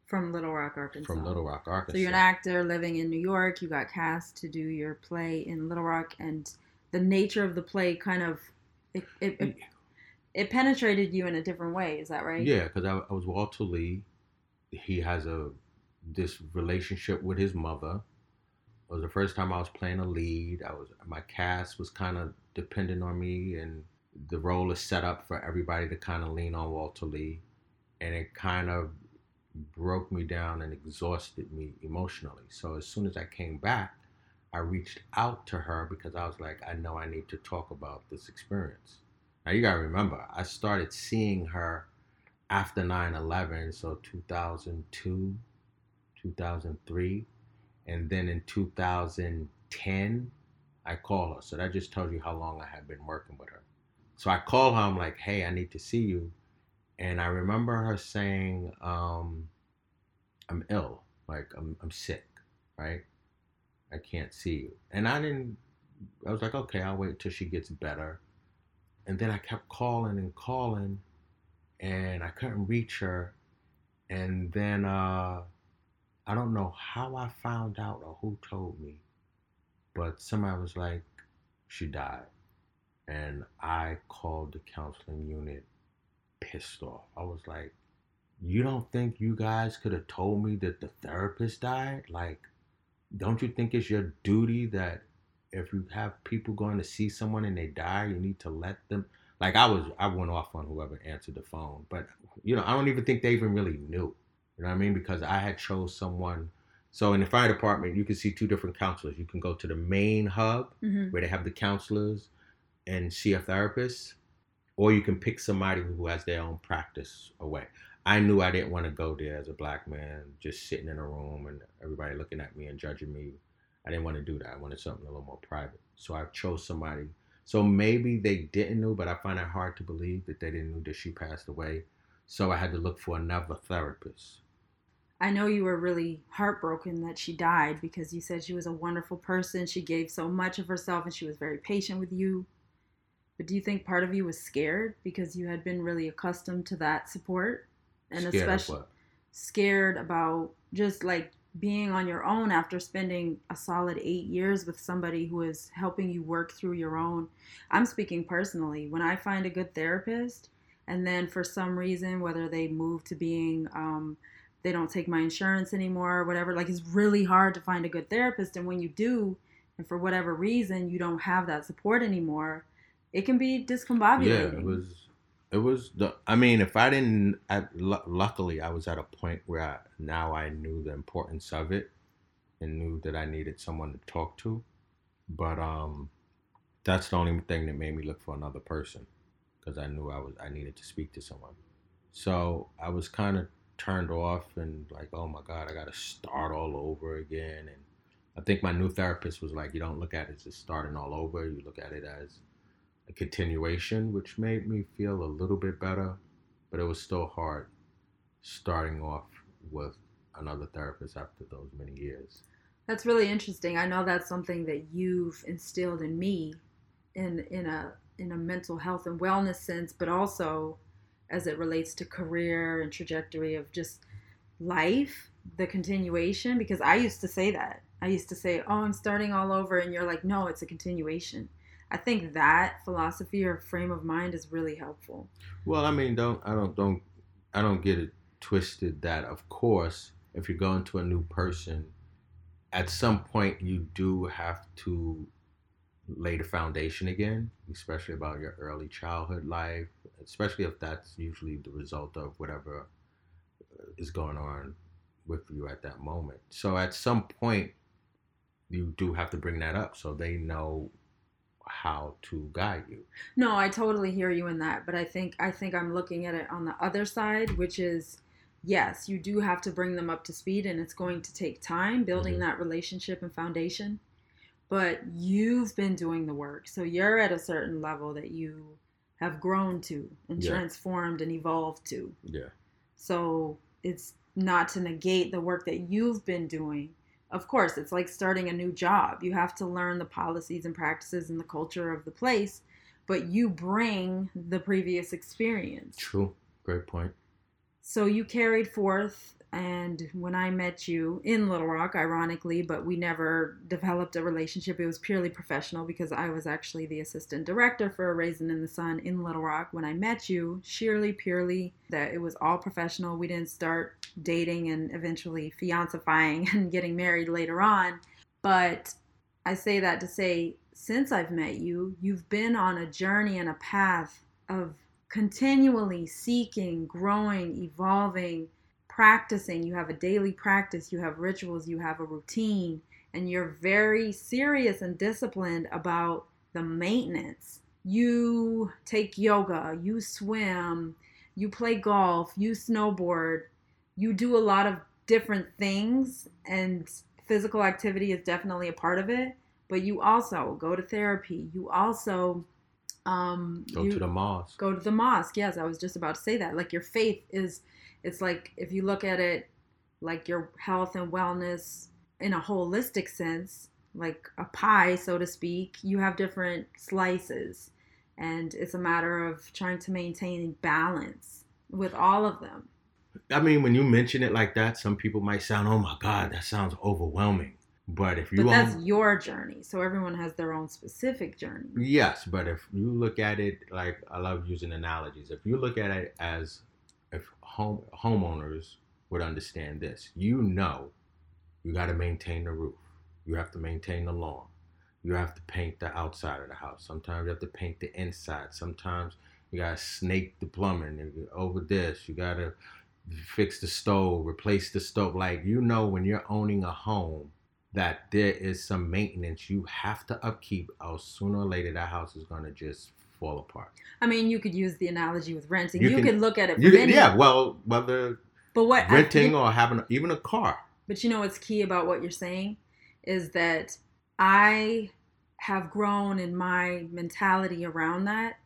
Speaker 2: from Little Rock, Arkansas.
Speaker 3: From Little Rock, Arkansas.
Speaker 2: So you're an actor living in New York. You got cast to do your play in Little Rock, and the nature of the play kind of it it, it, it penetrated you in a different way. Is that right?
Speaker 3: Yeah, because I, I was Walter Lee. He has a this relationship with his mother. It was the first time I was playing a lead. I was my cast was kind of dependent on me, and the role is set up for everybody to kind of lean on Walter Lee, and it kind of broke me down and exhausted me emotionally. So as soon as I came back, I reached out to her because I was like, I know I need to talk about this experience. Now you gotta remember, I started seeing her after 9/11, so 2002, 2003, and then in 2010, I call her. So that just tells you how long I had been working with her. So I call her. I'm like, hey, I need to see you. And I remember her saying, um, I'm ill. Like, I'm, I'm sick, right? I can't see you. And I didn't, I was like, okay, I'll wait till she gets better. And then I kept calling and calling, and I couldn't reach her. And then uh, I don't know how I found out or who told me, but somebody was like, she died. And I called the counseling unit pissed off. I was like, you don't think you guys could have told me that the therapist died? Like, don't you think it's your duty that if you have people going to see someone and they die, you need to let them? Like, I was, I went off on whoever answered the phone, but you know, I don't even think they even really knew. You know what I mean? Because I had chose someone So in the fire department, you can see two different counselors. You can go to the main hub
Speaker 2: Mhm.
Speaker 3: where they have the counselors and see a therapist, or you can pick somebody who has their own practice away. I knew I didn't want to go there as a black man, just sitting in a room and everybody looking at me and judging me. I didn't want to do that. I wanted something a little more private. So I chose somebody. So maybe they didn't know, but I find it hard to believe that they didn't know that she passed away. So I had to look for another therapist.
Speaker 2: I know you were really heartbroken that she died because you said she was a wonderful person. She gave so much of herself and she was very patient with you. But do you think part of you was scared because you had been really accustomed to that support? And
Speaker 3: Scared
Speaker 2: especially scared about just like being on your own after spending a solid eight years with somebody who is helping you work through your own. I'm speaking personally. When I find a good therapist, and then for some reason, whether they move to being, um, they don't take my insurance anymore or whatever, like it's really hard to find a good therapist. And when you do, and for whatever reason, you don't have that support anymore, it can be discombobulating.
Speaker 3: Yeah, it was. It was the. I mean, if I didn't, I, lu- luckily, I was at a point where I, now I knew the importance of it, and knew that I needed someone to talk to. But um, that's the only thing that made me look for another person, because I knew I was I needed to speak to someone. So I was kind of turned off and like, oh my god, I got to start all over again. And I think my new therapist was like, you don't look at it as starting all over. You look at it as a continuation, which made me feel a little bit better, but it was still hard starting off with another therapist after those many years.
Speaker 2: That's really interesting. I know that's something that you've instilled in me in in a in a mental health and wellness sense, but also as it relates to career and trajectory of just life, the continuation because I used to say that. I used to say, "Oh, I'm starting all over." And you're like, "No, it's a continuation." I think that philosophy or frame of mind is really helpful.
Speaker 3: Well, I mean, don't I don't don't I don't get it twisted that of course if you're going to a new person, at some point you do have to lay the foundation again, especially about your early childhood life, especially if that's usually the result of whatever uh, is going on with you at that moment. So at some point you do have to bring that up so they know how to guide you.
Speaker 2: No, I totally hear you in that, but I think I think I'm looking at it on the other side, which is yes, you do have to bring them up to speed and it's going to take time building
Speaker 3: Mhm.
Speaker 2: that relationship and foundation. But you've been doing the work. So you're at a certain level that you have grown to and
Speaker 3: Yeah.
Speaker 2: transformed and evolved to.
Speaker 3: Yeah.
Speaker 2: So it's not to negate the work that you've been doing. Of course, it's like starting a new job. You have to learn the policies and practices and the culture of the place, but you bring the previous experience.
Speaker 3: True. Great point.
Speaker 2: So you carried forth, and when I met you in Little Rock, ironically, but we never developed a relationship. It was purely professional because I was actually the assistant director for A Raisin in the Sun in Little Rock when I met you. Sheerly, purely that it was all professional. We didn't start dating and eventually fiancifying and getting married later on. But I say that to say, since I've met you, you've been on a journey and a path of continually seeking, growing, evolving, practicing. You have a daily practice, you have rituals, you have a routine, and you're very serious and disciplined about the maintenance. You take yoga, you swim, you play golf, you snowboard, you do a lot of different things, and physical activity is definitely a part of it. But you also go to therapy. You also um,
Speaker 3: Go
Speaker 2: you,
Speaker 3: to the mosque.
Speaker 2: go to the mosque yes i was just about to say that like your faith is it's like if you look at it like your health and wellness in a holistic sense like a pie so to speak you have different slices and it's a matter of trying to maintain balance with all of them
Speaker 3: I mean, when you mention it like that, some people might sound, "Oh my God, that sounds overwhelming." But if you
Speaker 2: but that's
Speaker 3: own-
Speaker 2: your journey so everyone has their own specific journey
Speaker 3: yes, but if you look at it like I love using analogies. If you look at it as if home homeowners would understand this, you know, you got to maintain the roof. You have to maintain the lawn. You have to paint the outside of the house. Sometimes you have to paint the inside. Sometimes you got to snake the plumbing. Over this, you got to fix the stove, replace the stove. Like you know, when you're owning a home, that there is some maintenance you have to upkeep. Or sooner or later, that house is gonna just fall apart.
Speaker 2: I mean, you could use the analogy with renting.
Speaker 3: You
Speaker 2: You,
Speaker 3: can-
Speaker 2: could look at it.
Speaker 3: You, yeah, well, whether
Speaker 2: But what
Speaker 3: renting or having even a car.
Speaker 2: But you know what's key about what you're saying is that I have grown in my mentality around that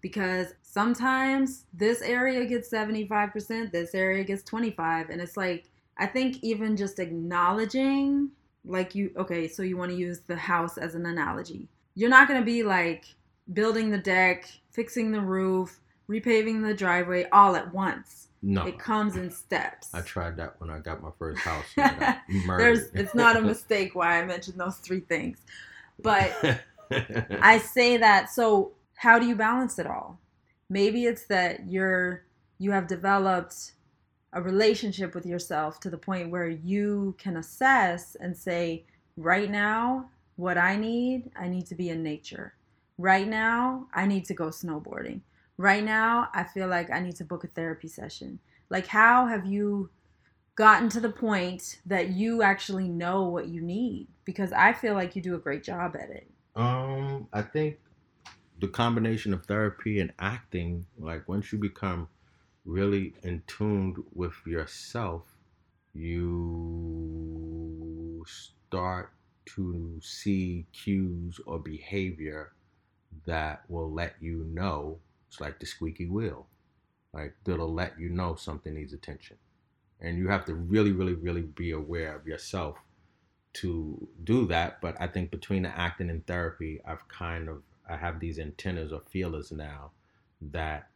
Speaker 2: because sometimes this area gets 75%, this area gets 25 and it's like I think even just acknowledging like you okay, so you want to use the house as an analogy. You're not going to be like building the deck, fixing the roof, repaving the driveway all at once.
Speaker 3: No,
Speaker 2: It comes in steps.
Speaker 3: I tried that when I got my first house. and I got
Speaker 2: There's it's not a mistake why I mentioned those three things. But I say that so how do you balance it all? Maybe it's that you're you have developed a relationship with yourself to the point where you can assess and say right now what I need, I need to be in nature. Right now, I need to go snowboarding. Right now, I feel like I need to book a therapy session. Like how have you gotten to the point that you actually know what you need because I feel like you do a great job at it.
Speaker 3: Um, I think the combination of therapy and acting, like once you become really in tune with yourself, you start to see cues or behavior that will let you know it's like the squeaky wheel. Like that'll let you know something needs attention. And you have to really, really, really be aware of yourself to do that. But I think between the acting and therapy, I've kind of I have these antennas or feelers now that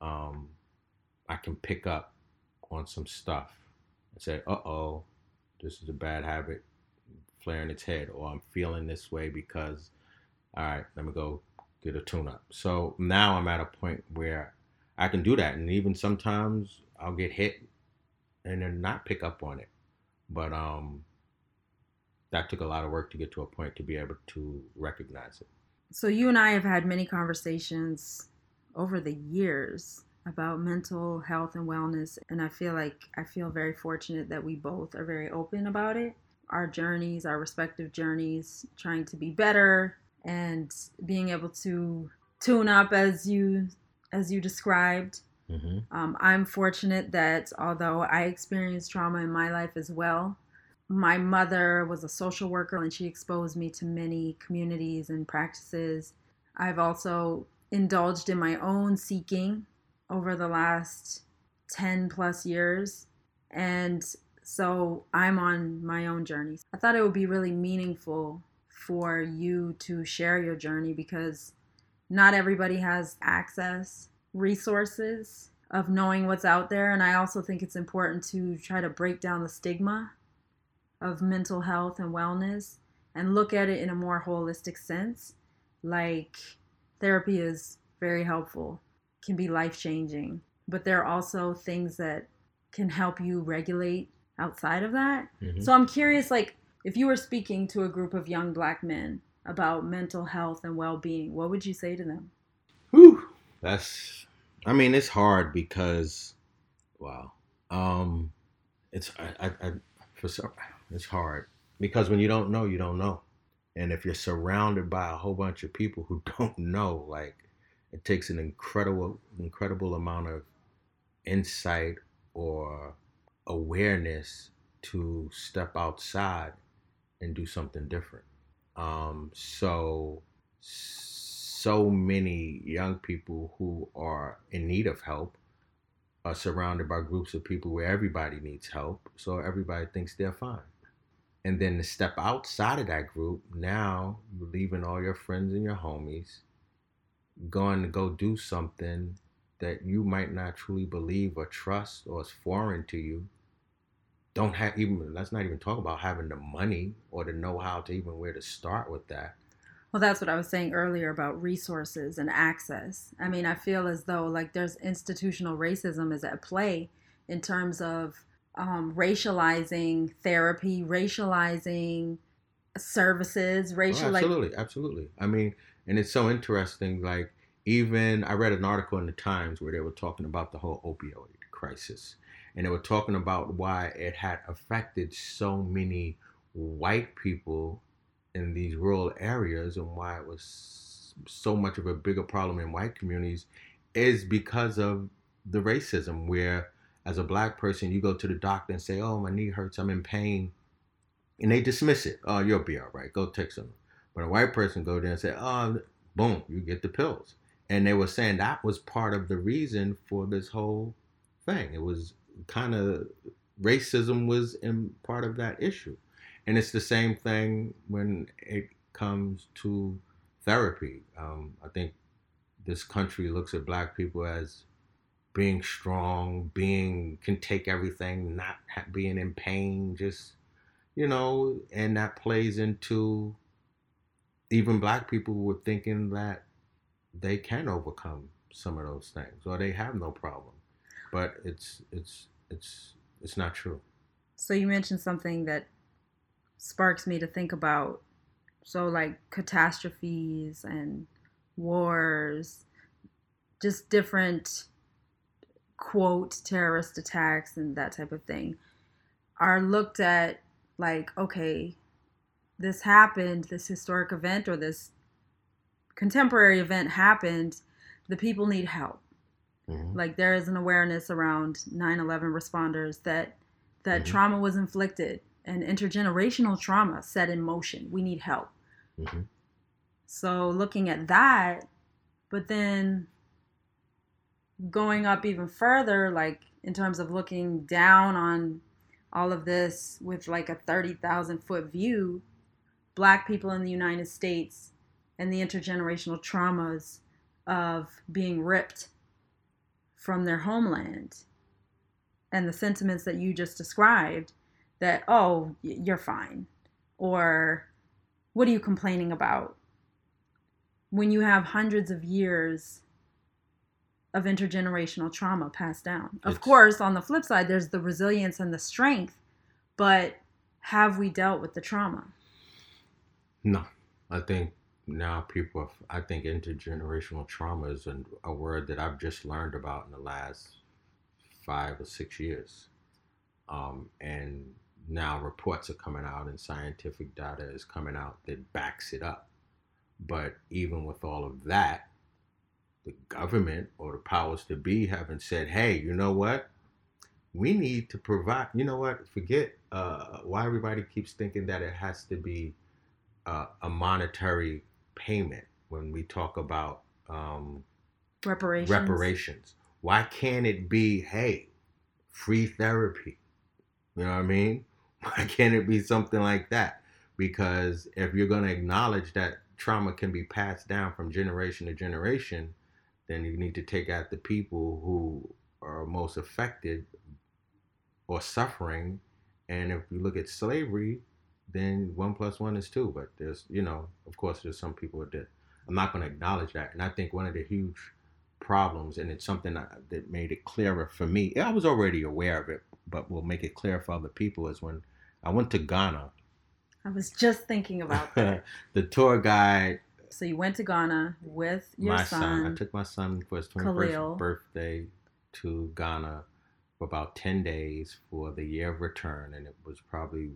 Speaker 3: um, I can pick up on some stuff and say, "Uh oh, this is a bad habit flaring its head," or "I'm feeling this way because." All right, let me go get a tune-up. So now I'm at a point where I can do that, and even sometimes I'll get hit and then not pick up on it. But um, that took a lot of work to get to a point to be able to recognize it.
Speaker 2: So you and I have had many conversations over the years about mental health and wellness and I feel like I feel very fortunate that we both are very open about it. Our journeys, our respective journeys, trying to be better and being able to tune up as you as you described
Speaker 3: Mm-hmm.
Speaker 2: Um, I'm fortunate that although I experienced trauma in my life as well, my mother was a social worker and she exposed me to many communities and practices. I've also indulged in my own seeking over the last 10 plus years. And so I'm on my own journey. I thought it would be really meaningful for you to share your journey because not everybody has access resources of knowing what's out there and i also think it's important to try to break down the stigma of mental health and wellness and look at it in a more holistic sense like therapy is very helpful can be life changing but there are also things that can help you regulate outside of that
Speaker 3: Mhm.
Speaker 2: so i'm curious like if you were speaking to a group of young black men about mental health and well-being what would you say to them
Speaker 3: Whew. That's. I mean, it's hard because, wow. Um, it's I, I, I for some it's hard because when you don't know, you don't know, and if you're surrounded by a whole bunch of people who don't know, like it takes an incredible incredible amount of insight or awareness to step outside and do something different. Um, so so many young people who are in need of help are surrounded by groups of people where everybody needs help, so everybody thinks they're fine. And then to step outside of that group, now you're leaving all your friends and your homies, going to go do something that you might not truly believe or trust or is foreign to you. Don't have even let's not even talk about having the money or the know-how to even where to start with that.
Speaker 2: Well, that's what I was saying earlier about resources and access. I mean, I feel as though like there's institutional racism is at play in terms of um, racializing therapy, racializing services,
Speaker 3: Oh,
Speaker 2: racial like
Speaker 3: absolutely, absolutely. I mean, and it's so interesting. Like, even I read an article in the Times where they were talking about the whole opioid crisis, and they were talking about why it had affected so many white people in these rural areas and why it was so much of a bigger problem in white communities is because of the racism where as a black person you go to the doctor and say oh my knee hurts. I'm in pain. And they dismiss it. Oh you'll be all right. Go take some but a white person go there and say oh boom you get the pills. And they were saying that was part of the reason for this whole thing. It was kind of racism was in part of that issue. And it's the same thing when it comes to therapy. Um, I think this country looks at black people as being strong, being can take everything, not being in pain, just you know, and that plays into even black people were thinking that they can overcome some of those things or they have no problem, but it's it's it's it's not true.
Speaker 2: So you mentioned something that sparks me to think about so like catastrophes and wars just different quote terrorist attacks and that type of thing are looked at like okay this happened this historic event or this contemporary event happened the people need help mm-hmm. like there is an awareness around 9-11 responders that that mm-hmm. trauma was inflicted and intergenerational trauma set in motion. We need help. Mm-hmm. So looking at that, but then going up even further, like in terms of looking down on all of this with like a 30,000 foot view, black people in the United States and the intergenerational traumas of being ripped from their homeland and the sentiments that you just described that, oh, you're fine. Or what are you complaining about? When you have hundreds of years of intergenerational trauma passed down. Of course, on the flip side, there's the resilience and the strength, but have we dealt with the trauma?
Speaker 3: No. I think now people, have, I think intergenerational trauma is a word that I've just learned about in the last five or six years. Um, and now reports are coming out and scientific data is coming out that backs it up. But even with all of that, the government or the powers to be haven't said, hey, you know what? We need to provide, you know what? Forget uh, why everybody keeps thinking that it has to be uh, a monetary payment when we talk about um,
Speaker 2: reparations.
Speaker 3: reparations. Why can't it be, hey, free therapy? You know what I mean? Why can't it be something like that? Because if you're going to acknowledge that trauma can be passed down from generation to generation, then you need to take out the people who are most affected or suffering. And if you look at slavery, then one plus one is two. But there's, you know, of course, there's some people that I'm not going to acknowledge that. And I think one of the huge problems, and it's something that, that made it clearer for me. I was already aware of it, but will make it clear for other people is when I went to Ghana.
Speaker 2: I was just thinking about that.
Speaker 3: the tour guide.
Speaker 2: So you went to Ghana with your
Speaker 3: my
Speaker 2: son,
Speaker 3: son. I took my son for his 21st Khalil. birthday to Ghana for about 10 days for the year of return. And it was probably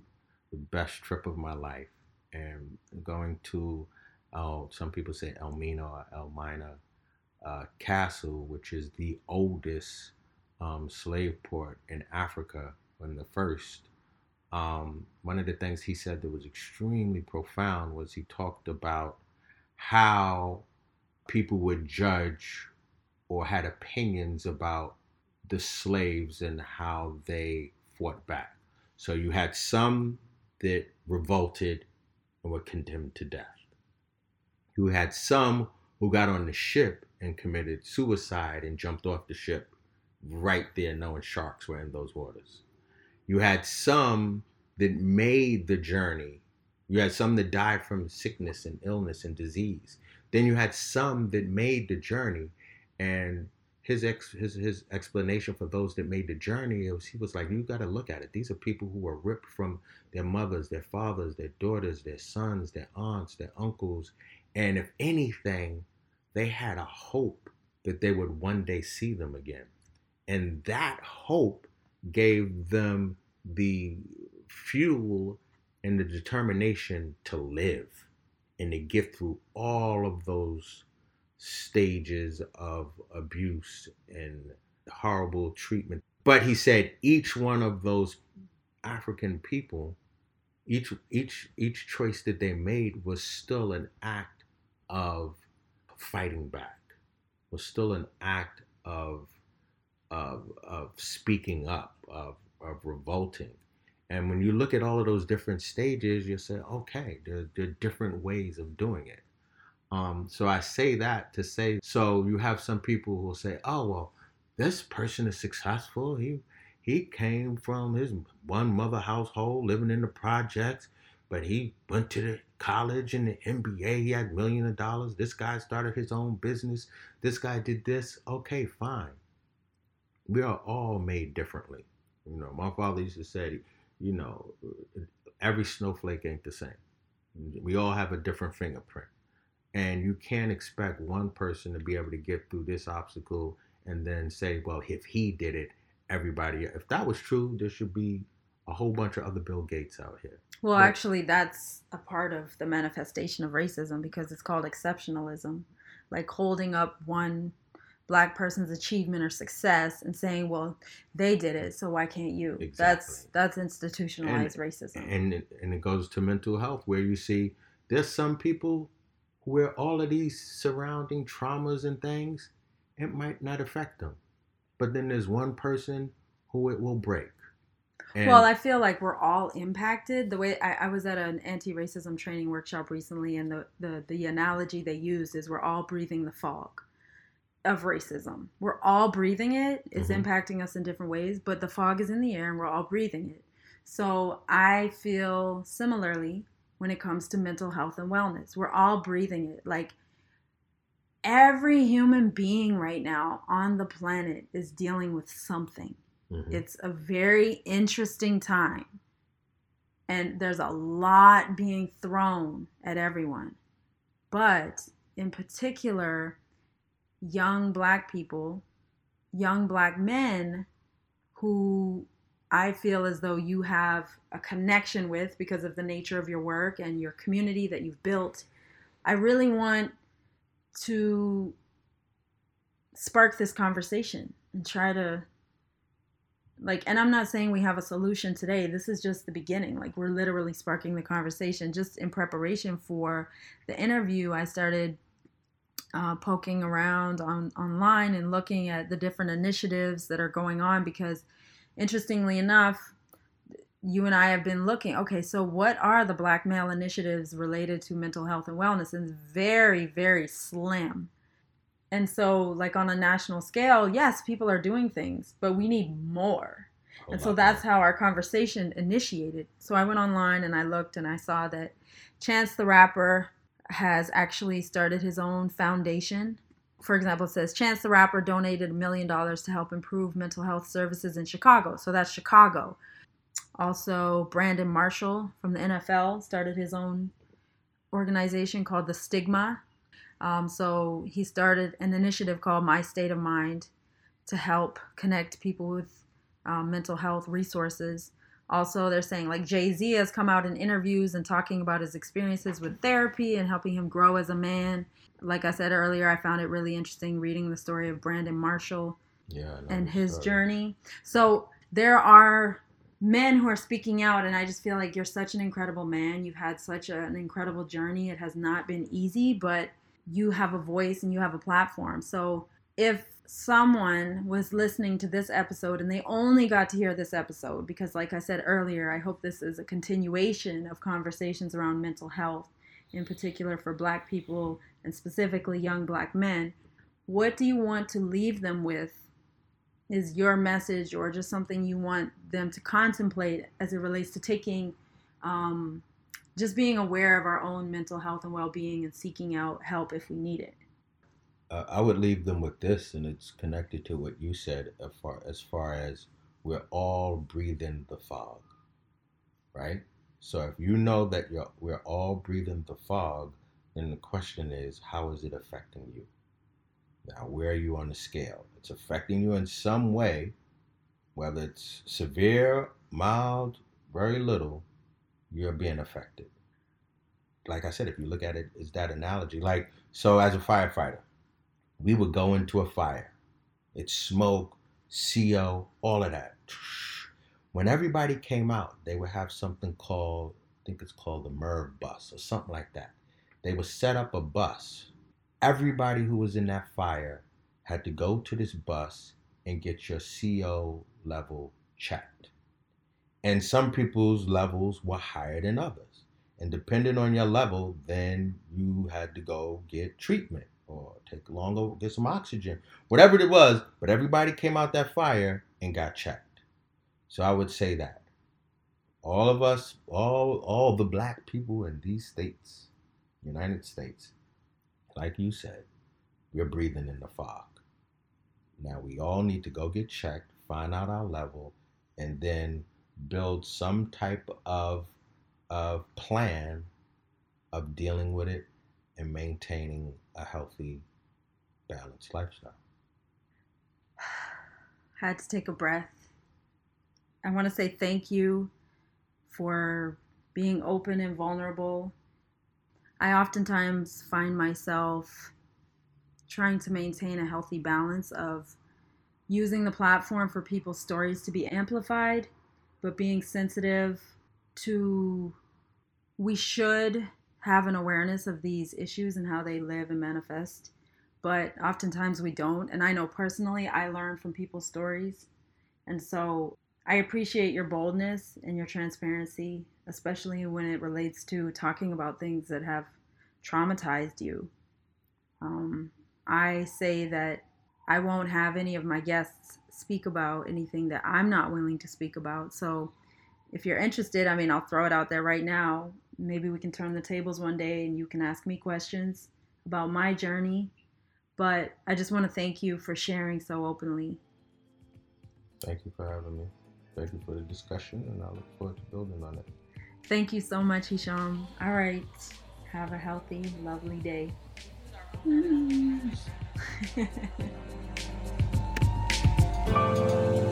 Speaker 3: the best trip of my life. And going to, uh, some people say Elmina or Elmina uh, Castle, which is the oldest um, slave port in Africa, and the first. Um, one of the things he said that was extremely profound was he talked about how people would judge or had opinions about the slaves and how they fought back. So you had some that revolted and were condemned to death. You had some who got on the ship and committed suicide and jumped off the ship right there knowing sharks were in those waters. You had some that made the journey. You had some that died from sickness and illness and disease. Then you had some that made the journey. And his ex, his his explanation for those that made the journey was he was like, you got to look at it. These are people who were ripped from their mothers, their fathers, their daughters, their sons, their aunts, their uncles, and if anything, they had a hope that they would one day see them again. And that hope gave them the fuel and the determination to live and to get through all of those stages of abuse and horrible treatment. But he said each one of those African people, each each each choice that they made was still an act of fighting back, was still an act of of, of speaking up, of, of revolting. And when you look at all of those different stages, you say, okay, there, there are different ways of doing it. Um, so I say that to say, so you have some people who will say, oh, well, this person is successful. He he came from his one mother household, living in the projects, but he went to the college and the MBA. He had millions of dollars. This guy started his own business. This guy did this. Okay, fine. We are all made differently. You know, my father used to say, you know, every snowflake ain't the same. We all have a different fingerprint. And you can't expect one person to be able to get through this obstacle and then say, well, if he did it, everybody. If that was true, there should be a whole bunch of other Bill Gates out here.
Speaker 2: Well, but, actually, that's a part of the manifestation of racism because it's called exceptionalism, like holding up one black person's achievement or success and saying, "Well, they did it, so why can't you?" Exactly. That's that's institutionalized
Speaker 3: and,
Speaker 2: racism.
Speaker 3: And it, and it goes to mental health, where you see there's some people where all of these surrounding traumas and things it might not affect them. But then there's one person who it will break.
Speaker 2: And well, I feel like we're all impacted. The way I, I was at an anti-racism training workshop recently, and the, the the analogy they used is we're all breathing the fog of racism. We're all breathing it. It's mm-hmm. impacting us in different ways, but the fog is in the air, and we're all breathing it. So I feel similarly when it comes to mental health and wellness. We're all breathing it. Like every human being right now on the planet is dealing with something. Mm-hmm. It's a very interesting time. And there's a lot being thrown at everyone. But in particular, young black people, young black men who I feel as though you have a connection with because of the nature of your work and your community that you've built. I really want to spark this conversation and try to like and i'm not saying we have a solution today. This is just the beginning. Like we're literally sparking the conversation just in preparation for the interview. I started uh, poking around on online and looking at the different initiatives that are going on because interestingly enough you and I have been looking, okay, so what are the black male initiatives related to mental health and wellness? And it's very, very slim. And so, like on a national scale, yes, people are doing things, but we need more. and so that's how our conversation initiated. So I went online and I looked and I saw that Chance the Rapper has actually started his own foundation. For example, says Chance the Rapper donated a million dollars to help improve mental health services in Chicago. So that's Chicago. Also, Brandon Marshall from the NFL started his own organization called The Stigma. Um, so he started an initiative called My State of Mind to help connect people with um, mental health resources. Also, they're saying like Jay Z has come out in interviews and talking about his experiences with therapy and helping him grow as a man. Like I said earlier, I found it really interesting reading the story of Brandon Marshall
Speaker 3: yeah,
Speaker 2: and his story. journey. So there are men who are speaking out and i just feel like you're such an incredible man you've had such a, an incredible journey it has not been easy but you have a voice and you have a platform so if someone was listening to this episode and they only got to hear this episode because like i said earlier i hope this is a continuation of conversations around mental health in particular for black people and specifically young black men. What do you want to leave them with is your message or just something you want them to contemplate as it relates to taking um, just being aware of our own mental health and well-being and seeking out help if we need it
Speaker 3: uh, i would leave them with this and it's connected to what you said as far as, far as we're all breathing the fog right so if you know that you're, we're all breathing the fog then the question is how is it affecting you now, where are you on the scale? It's affecting you in some way. whether it's severe, mild, very little, you're being affected. Like I said, if you look at it, it's that analogy. Like, so as a firefighter, we would go into a fire. It's smoke, CO, all of that. When everybody came out, they would have something called, I think it's called the MERV bus or something like that. They would set up a bus. Everybody who was in that fire had to go to this bus and get your CO level checked. And some people's levels were higher than others. And depending on your level, then you had to go get treatment or take longer, get some oxygen, whatever it was. But everybody came out that fire and got checked. So I would say that all of us, all all the black people in these states, United States, like you said, we're breathing in the fog. Now we all need to go get checked, find out our level, and then build some type of of plan of dealing with it and maintaining a healthy, balanced lifestyle.
Speaker 2: Had to take a breath. I want to say thank you for being open and vulnerable. I oftentimes find myself trying to maintain a healthy balance of using the platform for people's stories to be amplified, but being sensitive to we should have an awareness of these issues and how they live and manifest, but oftentimes we don't. And I know personally, I learn from people's stories. And so I appreciate your boldness and your transparency, especially when it relates to talking about things that have traumatized you. Um, I say that I won't have any of my guests speak about anything that I'm not willing to speak about. So if you're interested, I mean, I'll throw it out there right now maybe we can turn the tables one day and you can ask me questions about my journey. But I just want to thank you for sharing so openly.
Speaker 3: Thank you for having me. Thank you for the discussion, and I look forward to building on it.
Speaker 2: Thank you so much, Hisham. All right. Have a healthy, lovely day. Mm.